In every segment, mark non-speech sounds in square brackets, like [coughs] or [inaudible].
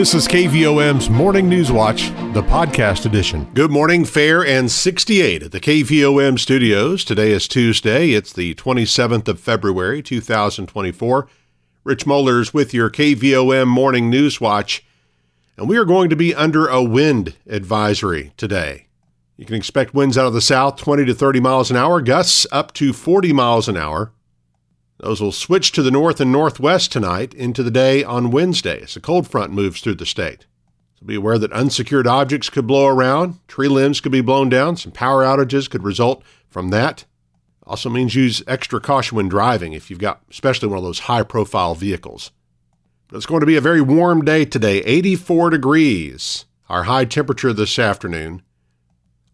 This is KVOM's Morning News Watch, the podcast edition. Good morning, fair and 68 at the KVOM studios. Today is Tuesday. It's the 27th of February, 2024. Rich Mollers with your KVOM Morning News Watch. And we are going to be under a wind advisory today. You can expect winds out of the south 20 to 30 miles an hour, gusts up to 40 miles an hour. Those will switch to the north and northwest tonight into the day on Wednesday as a cold front moves through the state. So be aware that unsecured objects could blow around, tree limbs could be blown down, some power outages could result from that. Also means use extra caution when driving if you've got especially one of those high profile vehicles. But it's going to be a very warm day today, 84 degrees. Our high temperature this afternoon.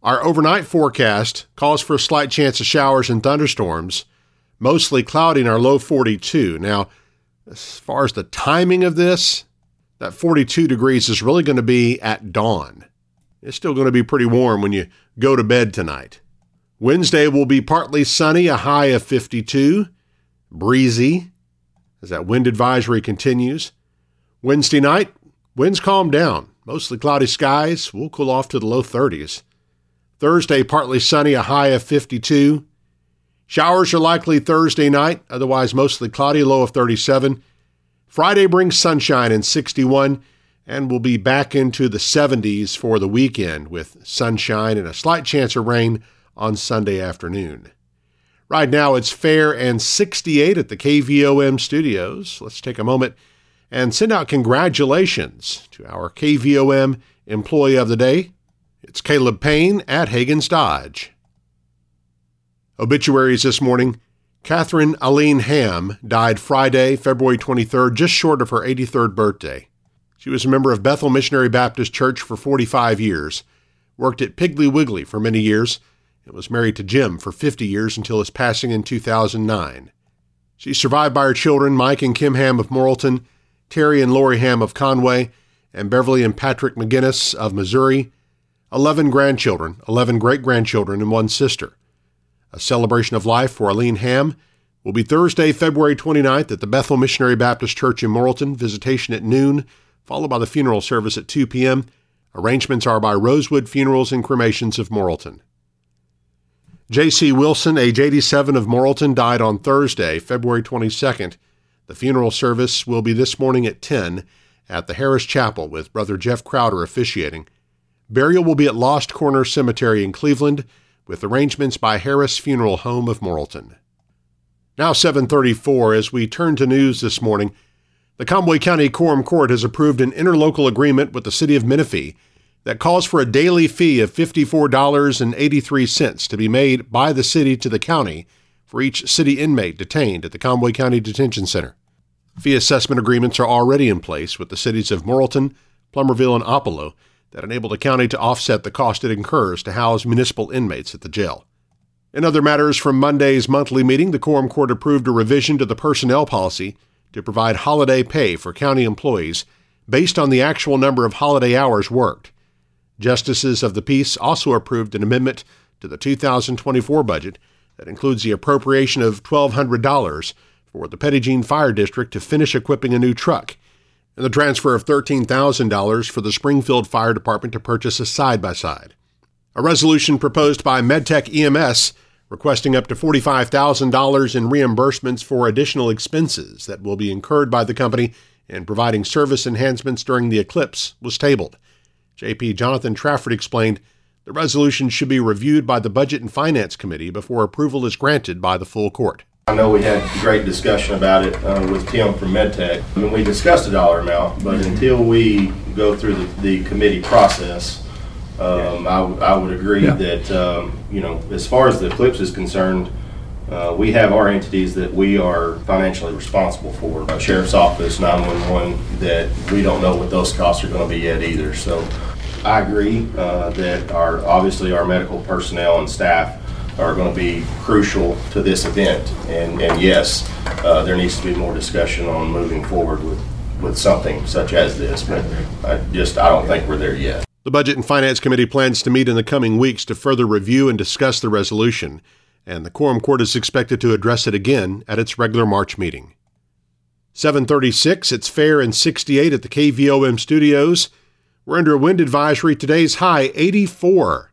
Our overnight forecast calls for a slight chance of showers and thunderstorms mostly cloudy in our low 42. Now, as far as the timing of this, that 42 degrees is really going to be at dawn. It's still going to be pretty warm when you go to bed tonight. Wednesday will be partly sunny, a high of 52, breezy as that wind advisory continues. Wednesday night, winds calm down, mostly cloudy skies. We'll cool off to the low 30s. Thursday, partly sunny, a high of 52. Showers are likely Thursday night, otherwise mostly cloudy, low of 37. Friday brings sunshine and 61, and we'll be back into the 70s for the weekend with sunshine and a slight chance of rain on Sunday afternoon. Right now it's fair and 68 at the KVOM studios. Let's take a moment and send out congratulations to our KVOM employee of the day. It's Caleb Payne at Hagen's Dodge. Obituaries this morning. Catherine Aline Ham died Friday, February 23rd, just short of her 83rd birthday. She was a member of Bethel Missionary Baptist Church for 45 years, worked at Piggly Wiggly for many years, and was married to Jim for 50 years until his passing in 2009. She's survived by her children, Mike and Kim Ham of Morrilton, Terry and Lori Ham of Conway, and Beverly and Patrick McGinnis of Missouri, 11 grandchildren, 11 great grandchildren, and one sister. A celebration of life for Aline Ham will be Thursday, February 29th at the Bethel Missionary Baptist Church in Morrilton, visitation at noon, followed by the funeral service at 2 p.m. Arrangements are by Rosewood Funerals and Cremations of Morrilton. J.C. Wilson, age 87 of Morrilton, died on Thursday, February 22nd. The funeral service will be this morning at 10 at the Harris Chapel with Brother Jeff Crowder officiating. Burial will be at Lost Corner Cemetery in Cleveland with arrangements by Harris Funeral Home of Morrilton. Now 734 as we turn to news this morning. The Conway County Quorum Court has approved an interlocal agreement with the city of Menifee that calls for a daily fee of $54.83 to be made by the city to the county for each city inmate detained at the Conway County Detention Center. Fee assessment agreements are already in place with the cities of Morrilton, Plumerville, and Oppelo, that enable the county to offset the cost it incurs to house municipal inmates at the jail. In other matters from Monday's monthly meeting, the Quorum Court approved a revision to the personnel policy to provide holiday pay for county employees based on the actual number of holiday hours worked. Justices of the peace also approved an amendment to the 2024 budget that includes the appropriation of $1,200 for the Jean Fire District to finish equipping a new truck and the transfer of $13,000 for the Springfield Fire Department to purchase a side by side. A resolution proposed by MedTech EMS requesting up to $45,000 in reimbursements for additional expenses that will be incurred by the company in providing service enhancements during the eclipse was tabled. JP Jonathan Trafford explained the resolution should be reviewed by the Budget and Finance Committee before approval is granted by the full court. I know we had great discussion about it uh, with Tim from MedTech. I mean, we discussed the dollar amount, but until we go through the, the committee process, um, I, I would agree Yeah. that, um, you know, as far as the Eclipse is concerned, uh, we have our entities that we are financially responsible for. Uh, Sheriff's Office, 911, that we don't know what those costs are going to be yet either. So I agree uh, that our, obviously our medical personnel and staff are going to be crucial to this event. And, and yes, uh, there needs to be more discussion on moving forward with, with something such as this, but I just, I don't think we're there yet. The Budget and Finance Committee plans to meet in the coming weeks to further review and discuss the resolution, and the Quorum Court is expected to address it again at its regular March meeting. 736, it's fair and 68 at the KVOM studios. We're under a wind advisory. Today's high 84.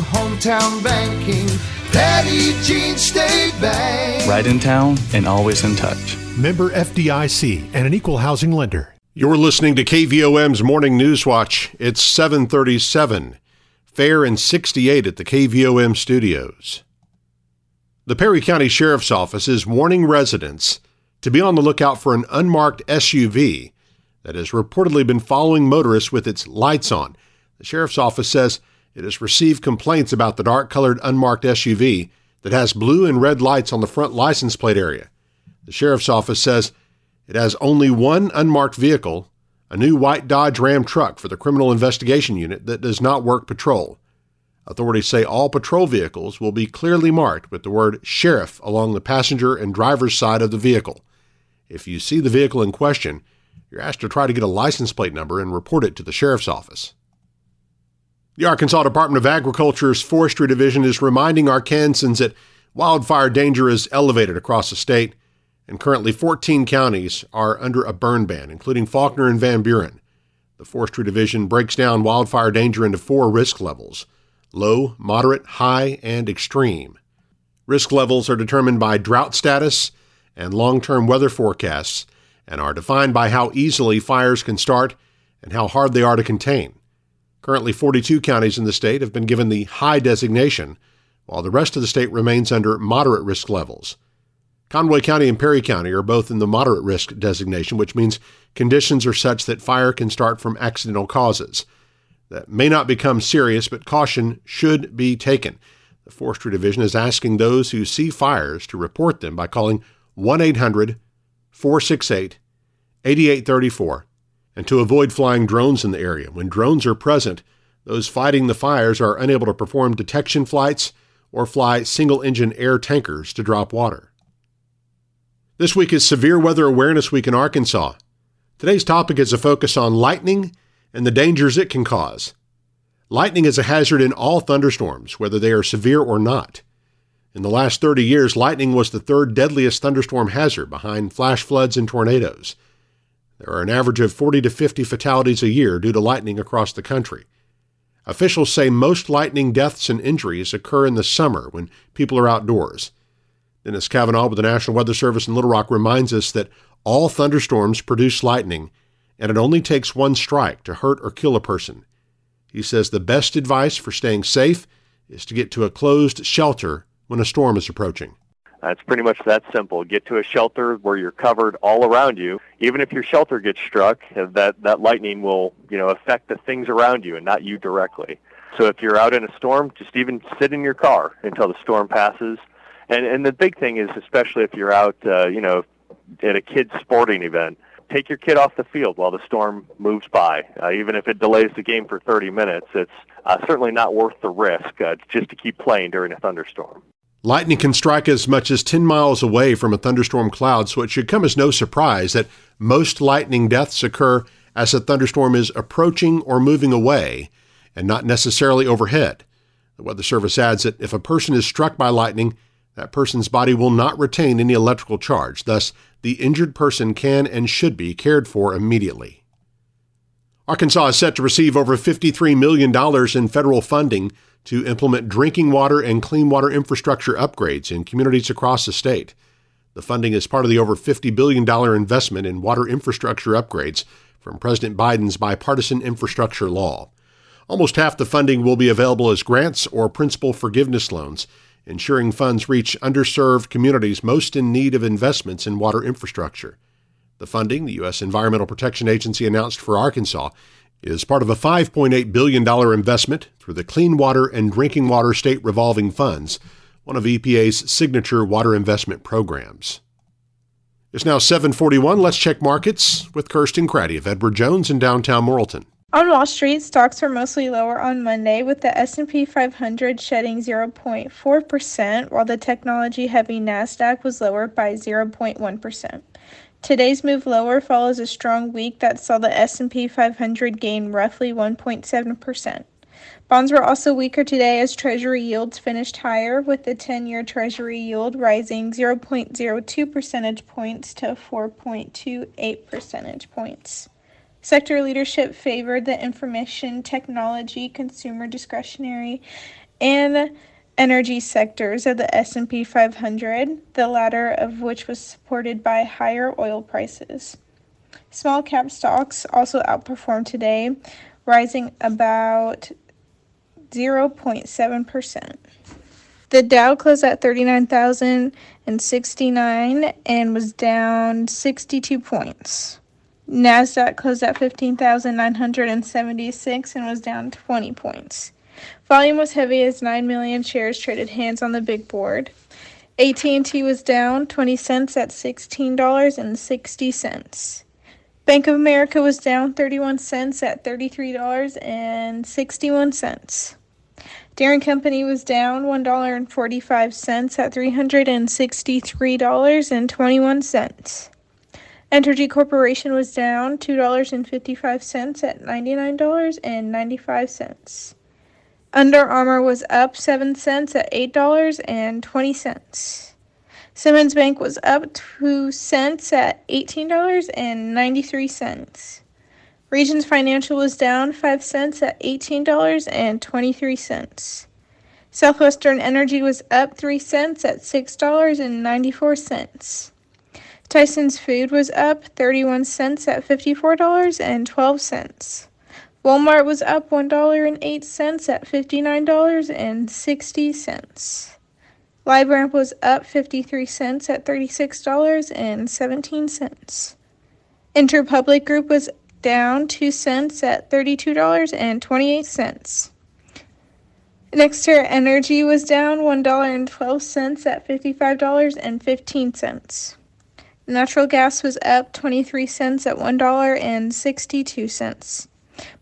hometown banking. Petit Jean State Bank. Right in town and always in touch. Member FDIC and an equal housing lender. You're listening to KVOM's Morning News Watch. It's 737. Fair and 68 at the KVOM studios. The Perry County Sheriff's Office is warning residents to be on the lookout for an unmarked SUV that has reportedly been following motorists with its lights on. The Sheriff's Office says it has received complaints about the dark colored unmarked SUV that has blue and red lights on the front license plate area. The sheriff's office says it has only one unmarked vehicle, a new white Dodge Ram truck for the Criminal Investigation Unit that does not work patrol. Authorities say all patrol vehicles will be clearly marked with the word sheriff along the passenger and driver's side of the vehicle. If you see the vehicle in question, you're asked to try to get a license plate number and report it to the sheriff's office. The Arkansas Department of Agriculture's Forestry Division is reminding Arkansans that wildfire danger is elevated across the state, and currently 14 counties are under a burn ban, including Faulkner and Van Buren. The Forestry Division breaks down wildfire danger into four risk levels low, moderate, high, and extreme. Risk levels are determined by drought status and long term weather forecasts and are defined by how easily fires can start and how hard they are to contain. Currently, 42 counties in the state have been given the high designation, while the rest of the state remains under moderate risk levels. Conway County and Perry County are both in the moderate risk designation, which means conditions are such that fire can start from accidental causes. That may not become serious, but caution should be taken. The Forestry Division is asking those who see fires to report them by calling 1 800 468 8834 and to avoid flying drones in the area. When drones are present, those fighting the fires are unable to perform detection flights or fly single engine air tankers to drop water. This week is Severe Weather Awareness Week in Arkansas. Today's topic is a focus on lightning and the dangers it can cause. Lightning is a hazard in all thunderstorms, whether they are severe or not. In the last 30 years, lightning was the third deadliest thunderstorm hazard behind flash floods and tornadoes. There are an average of 40 to 50 fatalities a year due to lightning across the country. Officials say most lightning deaths and injuries occur in the summer when people are outdoors. Dennis Kavanaugh with the National Weather Service in Little Rock reminds us that all thunderstorms produce lightning, and it only takes one strike to hurt or kill a person. He says the best advice for staying safe is to get to a closed shelter when a storm is approaching. Uh, it's pretty much that simple. Get to a shelter where you're covered all around you. Even if your shelter gets struck, uh, that that lightning will, you know, affect the things around you and not you directly. So if you're out in a storm, just even sit in your car until the storm passes. And and the big thing is, especially if you're out, uh, you know, at a kid's sporting event, take your kid off the field while the storm moves by. Uh, even if it delays the game for 30 minutes, it's uh, certainly not worth the risk uh, just to keep playing during a thunderstorm. Lightning can strike as much as 10 miles away from a thunderstorm cloud, so it should come as no surprise that most lightning deaths occur as a thunderstorm is approaching or moving away and not necessarily overhead. The Weather Service adds that if a person is struck by lightning, that person's body will not retain any electrical charge. Thus, the injured person can and should be cared for immediately. Arkansas is set to receive over $53 million in federal funding to implement drinking water and clean water infrastructure upgrades in communities across the state. The funding is part of the over $50 billion investment in water infrastructure upgrades from President Biden's bipartisan infrastructure law. Almost half the funding will be available as grants or principal forgiveness loans, ensuring funds reach underserved communities most in need of investments in water infrastructure. The funding the U.S. Environmental Protection Agency announced for Arkansas is part of a $5.8 billion investment through the Clean Water and Drinking Water State Revolving Funds, one of EPA's signature water investment programs. It's now 741. Let's check markets with Kirsten Craddy of Edward Jones in downtown Morrilton. On Wall Street, stocks were mostly lower on Monday, with the S&P 500 shedding 0.4%, while the technology-heavy Nasdaq was lower by 0.1%. Today's move lower follows a strong week that saw the S&P 500 gain roughly 1.7%. Bonds were also weaker today as Treasury yields finished higher, with the 10 year Treasury yield rising 0.02 percentage points to 4.28 percentage points. Sector leadership favored the information technology, consumer discretionary, and energy sectors of the S&P 500, the latter of which was supported by higher oil prices. Small cap stocks also outperformed today, rising about 0.7%. The Dow closed at 39,069 and was down 62 points. Nasdaq closed at 15,976 and was down 20 points. Volume was heavy as 9 million shares traded hands on the big board. AT&T was down 20 cents at $16.60. Bank of America was down 31 cents at $33.61. Deere Company was down $1.45 at $363.21. Entergy Corporation was down $2.55 at $99.95. Under Armour was up 7 cents at $8.20. Simmons Bank was up 2 cents at $18.93. Regions Financial was down 5 cents at $18.23. Southwestern Energy was up 3 cents at $6.94. Tyson's Food was up 31 cents at $54.12. Walmart was up $1.08 at $59.60. LiveRamp was up 53 cents at $36.17. Interpublic Group was down 2 cents at $32.28. NextEra Energy was down $1.12 at $55.15. Natural gas was up 23 cents at $1.62.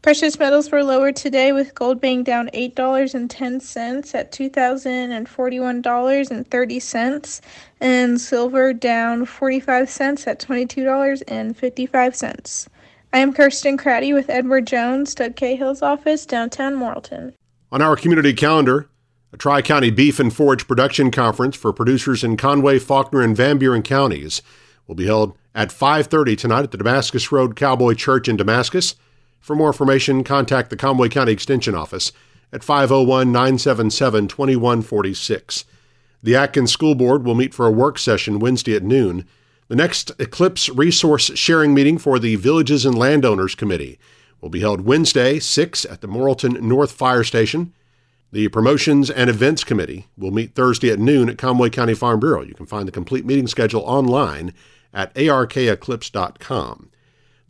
Precious metals were lower today with gold being down $8.10 at $2,041.30 and silver down 45 cents at $22.55. I am Kirsten Craddy with Edward Jones, Doug Cahill's office, downtown Morrilton. On our community calendar, a Tri County Beef and Forage Production Conference for producers in Conway, Faulkner, and Van Buren counties will be held at 5:30 tonight at the Damascus Road Cowboy Church in Damascus. For more information, contact the Conway County Extension Office at 501-977-2146. The Atkins School Board will meet for a work session Wednesday at noon. The next Eclipse Resource Sharing meeting for the Villages and Landowners Committee will be held Wednesday, 6 at the Morrilton North Fire Station. The Promotions and Events Committee will meet Thursday at noon at Conway County Farm Bureau. You can find the complete meeting schedule online at arkeclipse.com.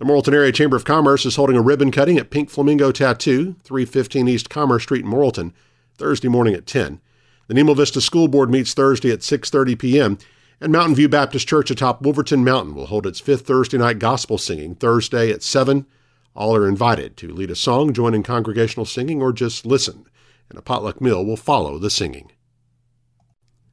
The Morrilton Area Chamber of Commerce is holding a ribbon cutting at Pink Flamingo Tattoo, 315 East Commerce Street in Morrilton, Thursday morning at 10. The Nemo Vista School Board meets Thursday at 6:30 p.m. And Mountain View Baptist Church atop Wolverton Mountain will hold its fifth Thursday night gospel singing Thursday at 7. All are invited to lead a song, join in congregational singing, or just listen, and a potluck meal will follow the singing.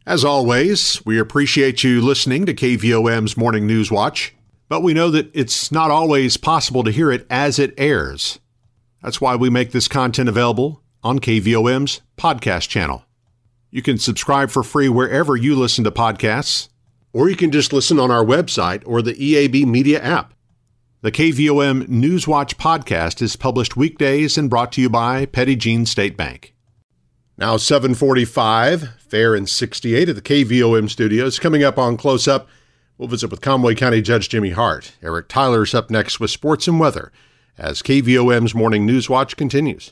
As always, we appreciate you listening to KVOM's Morning News Watch, but we know that it's not always possible to hear it as it airs. That's why we make this content available on KVOM's podcast channel. You can subscribe for free wherever you listen to podcasts, or you can just listen on our website or the EAB Media app. The KVOM Newswatch podcast is published weekdays and brought to you by Petit Jean State Bank. Now 745, fair and 68 at the KVOM studios. Coming up on Close Up, we'll visit with Conway County Judge Jimmy Hart. Eric Tyler's up next with sports and weather as KVOM's Morning News Watch continues.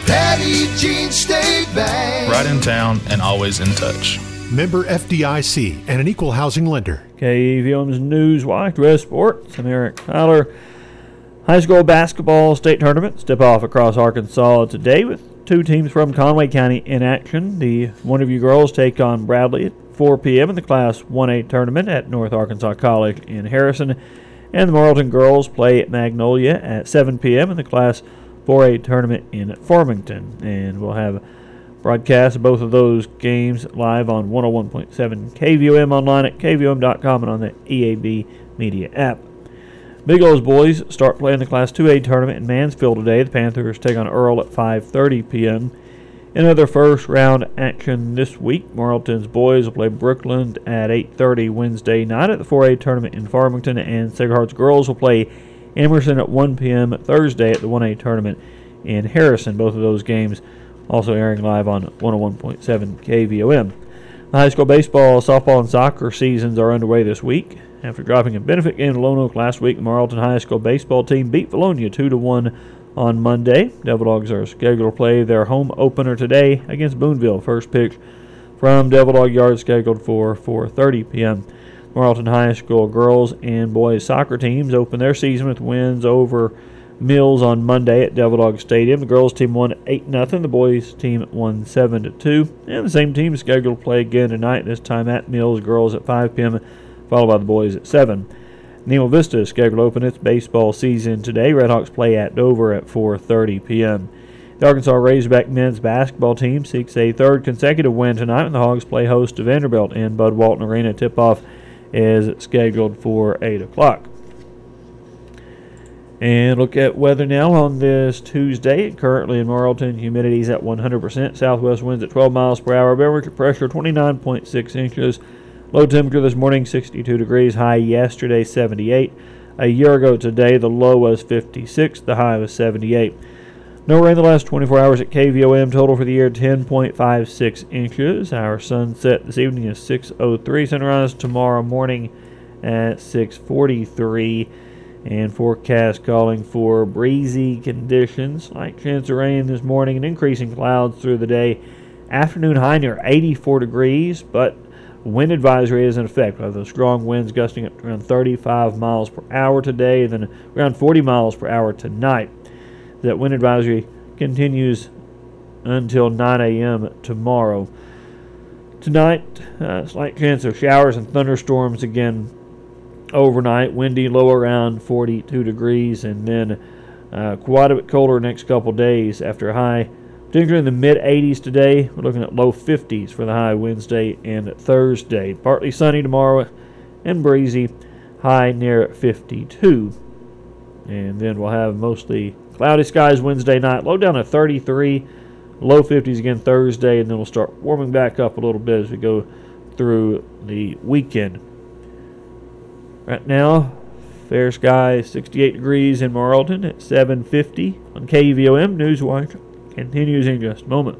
Petit Jean State Bank. Right in town and always in touch. Member FDIC and an equal housing lender. KVOM's News Watch, West Sports. I'm Eric Tyler. High school basketball state tournament step off across Arkansas today with two teams from Conway County in action. The Wonderview girls take on Bradley at 4 p.m. in the Class 1A tournament at North Arkansas College in Harrison. And the Morrilton girls play at Magnolia at 7 p.m. in the Class 4A tournament in Farmington. And we'll have broadcast both of those games live on 101.7 KVOM online at KVOM.com and on the EAB Media app. Bigelow's boys start playing the Class 2A tournament in Mansfield today. The Panthers take on Earle at 5:30 p.m. In other first round action this week, Morrilton's boys will play Brookland at 8:30 Wednesday night at the 4A tournament in Farmington, and Hearts girls will play Emerson at 1 p.m. Thursday at the 1A tournament in Harrison. Both of those games also airing live on 101.7 KVOM. The high school baseball, softball, and soccer seasons are underway this week. After dropping a benefit game to Lone Oak last week, the Morrilton High School baseball team beat Vilonia 2 to 1 on Monday. Devil Dogs are scheduled to play their home opener today against Boonville. First pitch from Devil Dog Yard scheduled for 4:30 p.m. Morrilton High School girls and boys soccer teams open their season with wins over Mills on Monday at Devil Dog Stadium. The girls team won 8 0. The boys team won 7 2. And the same team is scheduled to play again tonight, this time at Mills. Girls at 5 p.m., followed by the boys at 7. Nemo Vista is scheduled to open its baseball season today. Redhawks play at Dover at 4:30 p.m. The Arkansas Razorback men's basketball team seeks a third consecutive win tonight when the Hogs play host to Vanderbilt in Bud Walton Arena. Tip-off is scheduled for 8 o'clock. And look at weather now on this Tuesday. Currently in Morrilton, humidity is at 100%. Southwest winds at 12 miles per hour. Barometric pressure 29.6 inches. Low temperature this morning 62 degrees. High yesterday 78. A year ago today, the low was 56. The high was 78. No rain the last 24 hours at KVOM. Total for the year 10.56 inches. Our sunset this evening is 6:03. Sunrise tomorrow morning at 6:43 and forecast calling for breezy conditions, light chance of rain this morning, and increasing clouds through the day. Afternoon high near 84 degrees, but wind advisory is in effect. We have those strong winds gusting up around 35 miles per hour today, then around 40 miles per hour tonight. That wind advisory continues until 9 a.m. tomorrow. Tonight, uh, slight chance of showers and thunderstorms again overnight. Windy, low around 42 degrees, and then uh, quite a bit colder next couple days after a high temperature in the mid 80s today. We're looking at low 50s for the high Wednesday and Thursday. Partly sunny tomorrow and breezy, high near 52. And then we'll have mostly cloudy skies Wednesday night, low down to 33, low 50s again Thursday, and then we'll start warming back up a little bit as we go through the weekend. Right now, fair sky, 68 degrees in Morrilton at 7:50 on KVOM Newswatch. Continues in just a moment.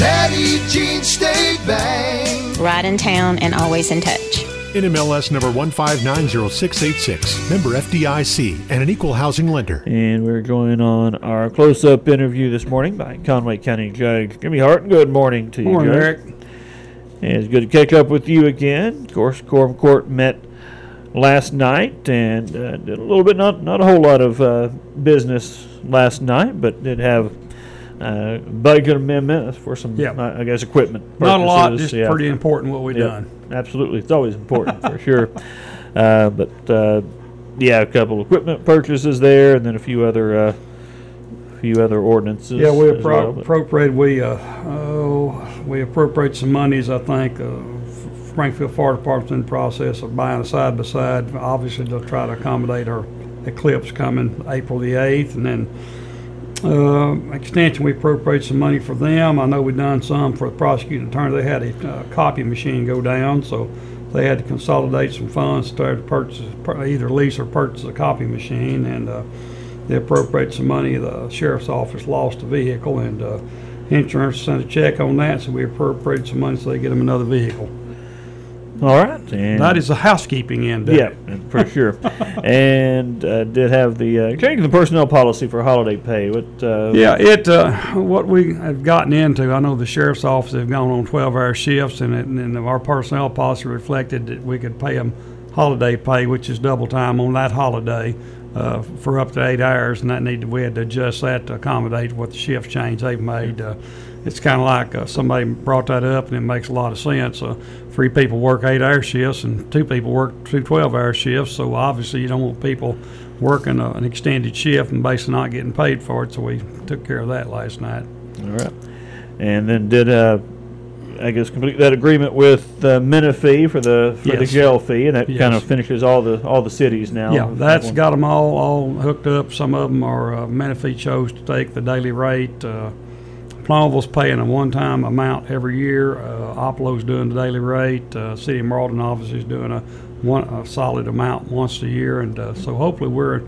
Petit Jean State Bank. Right in town and always in touch. NMLS number 1590686, member FDIC, and an equal housing lender. And we're going on our close up interview this morning by Conway County Judge Jimmy Hart. Good morning to you, Morning, Judge. Eric. And it's good to catch up with you again. Of course, Quorum Court met last night and uh, did a little bit, not, not a whole lot of uh, business last night, but did have uh, budget amendment for some, Yeah. uh, I guess, equipment. Not a lot, just yeah. pretty important what we Yep, done. Absolutely, it's always important for sure. Uh, but uh, yeah, a couple of equipment purchases there, and then a few other, uh, few other ordinances. Yeah, we appro- well, but- appropriated, we, uh, oh, we appropriate some monies, I think, uh, Springfield Fire Department's in the process of buying a side-by-side, obviously to try to accommodate our eclipse coming April the eighth, and then, uh, extension, we appropriated some money for them. I know we've done some for the prosecuting attorney, they had a, uh, copy machine go down, so they had to consolidate some funds to purchase, pur- either lease or purchase a copy machine, and, uh, they appropriate some money. The sheriff's office lost a vehicle, and uh, insurance sent a check on that, so we appropriated some money so they get them another vehicle. All right, and That is the housekeeping end yeah, it. for sure. [laughs] and uh, did have the uh, change the personnel policy for holiday pay. What? Uh, Yeah, it, uh, what we have gotten into, I know the sheriff's office have gone on twelve-hour shifts, and it, and our personnel policy reflected that we could pay them holiday pay, which is double time on that holiday, uh, for up to eight hours, and that needed, we had to adjust that to accommodate what the shift change they've made. Uh, It's kinda like, uh, somebody brought that up, and it makes a lot of sense. Uh, three people work eight-hour shifts, and two people work two twelve-hour shifts, so obviously you don't want people working uh, an extended shift and basically not getting paid for it, so we took care of that last night. All right. And then did uh, I guess complete that agreement with uh, Menifee for the for the jail fee, and that kind of finishes all the all the cities now. Yeah, that's got them all, all hooked up. Some of them are, uh, Menifee chose to take the daily rate. Uh, Plumerville's paying a one-time amount every year. Uh, Oppelo's doing the daily rate. Uh, City of Morrilton obviously is doing a one, a solid amount once a year. And, uh, so hopefully we're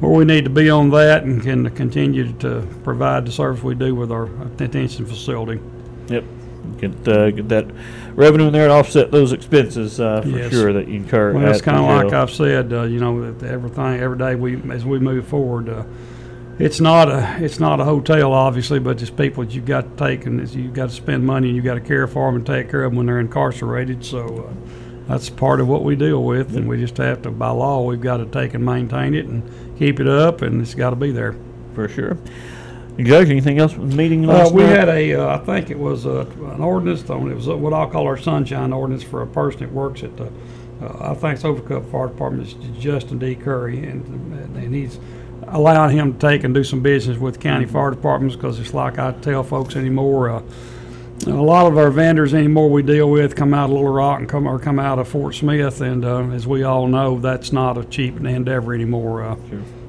where we need to be on that and can continue to provide the service we do with our detention facility. Yep. Get uh, get that revenue in there and offset those expenses uh, for Yes. sure that you incur. Well, it's kind of like. I've said, uh, you know, everything, every day we, as we move forward, uh, it's not a, it's not a hotel, obviously, but it's people that you've got to take and you've got to spend money and you've got to care for them and take care of them when they're incarcerated. So uh, that's part of what we deal with, and we just have to, by law, we've got to take and maintain it and keep it up, and it's got to be there. for sure. Judge, anything else from the meeting Uh, we night? had a, uh, I think it was uh, an ordinance on, it was what I'll call our sunshine ordinance for a person that works at the, uh, I think it's Overcup Fire Department, it's Justin D. Curry, and, and he's allowing him to take and do some business with county fire departments, because it's like I tell folks anymore, uh, a lot of our vendors anymore we deal with come out of Little Rock and come, or come out of Fort Smith, and, uh, as we all know, that's not a cheap endeavor anymore. Uh,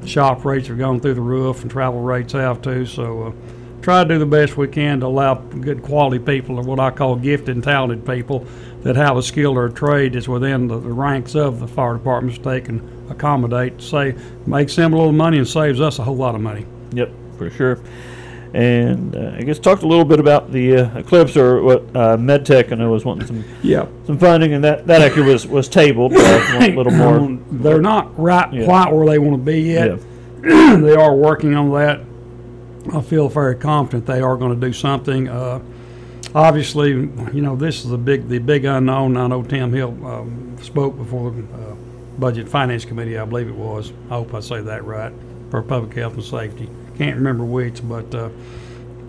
Shop rates have gone through the roof and travel rates have too, so, uh, try to do the best we can to allow good quality people, or what I call gifted and talented people, that have a skill or a trade that's within the, the ranks of the fire departments, they can accommodate, say, makes them a little money and saves us a whole lot of money. Yep, for sure. And uh, I guess talked a little bit about the uh, Eclipse or what uh, MedTech. I know was wanting some Yeah. some funding, and that, that actually was was tabled. If you want a little more. [coughs] They're not right Yeah. quite where they want to be yet. Yeah. [coughs] they are working on that. I feel very confident they are going to do something. Uh, obviously, you know, this is the big the big unknown. I know Tim Hill um, spoke before the uh, Budget Finance Committee, I believe it was. I hope I say that right for Public Health and Safety. Can't remember which, but uh,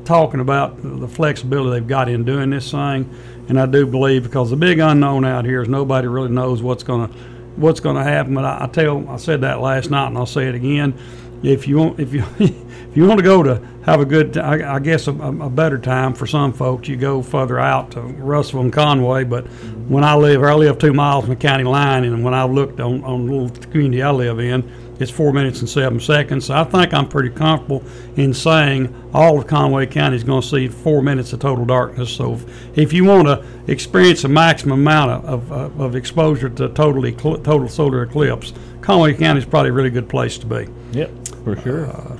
talking about the flexibility they've got in doing this thing, and I do believe because the big unknown out here is nobody really knows what's going to what's going to happen. But I, I tell I said that last night, and I'll say it again. If you want, if you [laughs] if you want to go to have a good, I, I guess a, a better time for some folks, you go further out to Russell and Conway. But when I live, I live two miles from the county line, and when I looked on on the little community I live in, it's four minutes and seven seconds. So I think I'm pretty comfortable in saying all of Conway County is going to see four minutes of total darkness. So if, if you want to experience a maximum amount of, of, of exposure to totally total solar eclipse, Conway County is probably a really good place to be. Yep, for sure. Uh,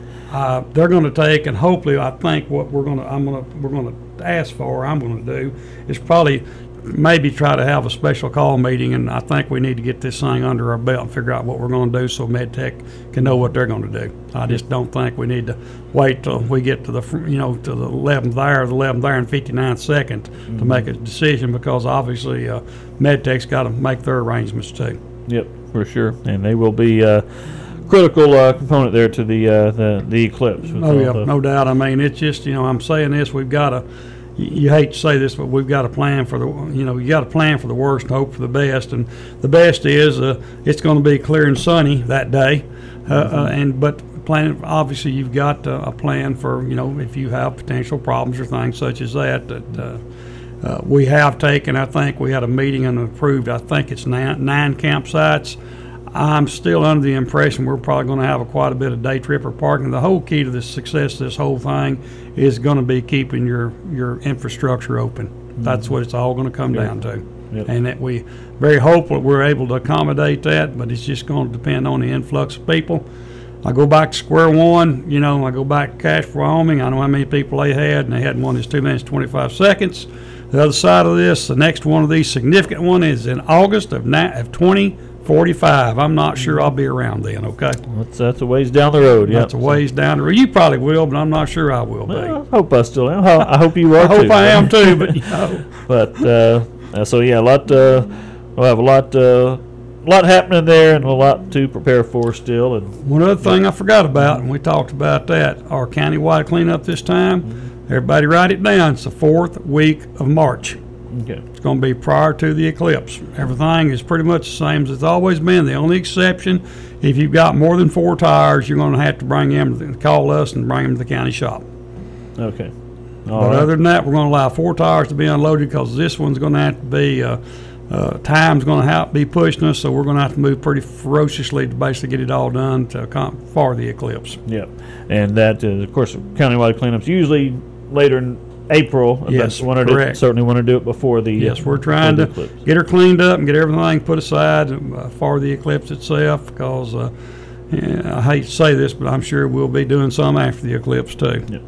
they're going to take, and hopefully, I think what we're going to, I'm going to, we're going to ask for, I'm going to do, is probably maybe try to have a special call meeting, and I think we need to get this thing under our belt and figure out what we're going to do so MedTech can know what they're going to do. I just don't think we need to wait till we get to the, you know, to the 11th hour, the 11th hour and 59 second to make a decision because obviously uh, MedTech's got to make their arrangements too. Yep, for sure. And they will be uh, critical uh, component there to the uh, the the eclipse. Oh yeah, the- no doubt. I mean, it's just you know I'm saying this. We've got to. You hate to say this, but we've got to plan for the you know you got to plan for the worst and hope for the best. And the best is uh, it's going to be clear and sunny that day. Uh, uh, and but plan obviously you've got uh, a plan for you know if you have potential problems or things such as that that. Uh, uh, we have taken, I think, we had a meeting and approved, I think it's nine, nine campsites. I'm still under the impression we're probably going to have a quite a bit of day tripper parking. The whole key to the success of this whole thing is going to be keeping your, your infrastructure open. That's mm-hmm. what it's all going to come down to. Yep. And that we very hopeful we're able to accommodate that, but it's just going to depend on the influx of people. I go back to square one, you know, I go back to Casper, Wyoming. I know how many people they had, and they had one that's two minutes, 25 seconds. The other side of this, the next one of these significant one is in August of, ni- of 2045. I'm not sure I'll be around then, okay? That's that's a ways down the road. Yeah, That's a ways down the road. You probably will, but I'm not sure I will be. I hope I still am. I hope you are I hope too. I am too, but [laughs] you know. but uh, so yeah, a lot. Uh, we'll have a lot. Uh, a lot happening there, and a lot to prepare for still. And One other thing I forgot about, and we talked about that, our countywide cleanup this time. Everybody write it down. It's the fourth week of March. Okay, It's going to be prior to the eclipse. Everything is pretty much the same as it's always been. The only exception, if you've got more than four tires, you're going to have to bring them, call us and bring them to the county shop. okay. But All right. other than that, we're going to allow four tires to be unloaded because this one's going to have to be, uh, uh, time's going to have to be pushing us, so we're going to have to move pretty ferociously to basically get it all done to account for the eclipse. Yep, and that is, of course, countywide cleanups usually later in April. but Yes, wanted to- correct. certainly want to do it before the. Yes, we're trying to get her cleaned up and get everything put aside uh, for the eclipse itself because uh, yeah, I hate to say this, but I'm sure we'll be doing some after the eclipse too. Yeah.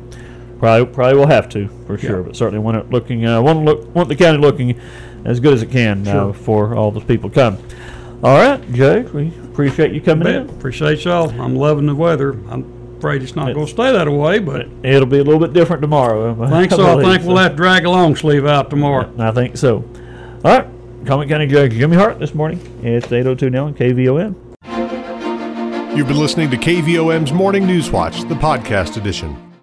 Probably, probably will have to for sure, Yeah. but certainly want it looking, uh, want look, want the county looking as good as it can Sure. uh, before all those people come. All right, Jay, we appreciate you coming Bet. in. Appreciate y'all. I'm loving the weather. I'm afraid it's not going to stay that way, but It'll be a little bit different tomorrow. I think so. I believe think we'll have to drag a long sleeve out tomorrow. I think so. All right, Conway County Judge Jimmy Hart this morning. It's 8:02 now on KVOM. You've been listening to KVOM's Morning News Watch, the podcast edition.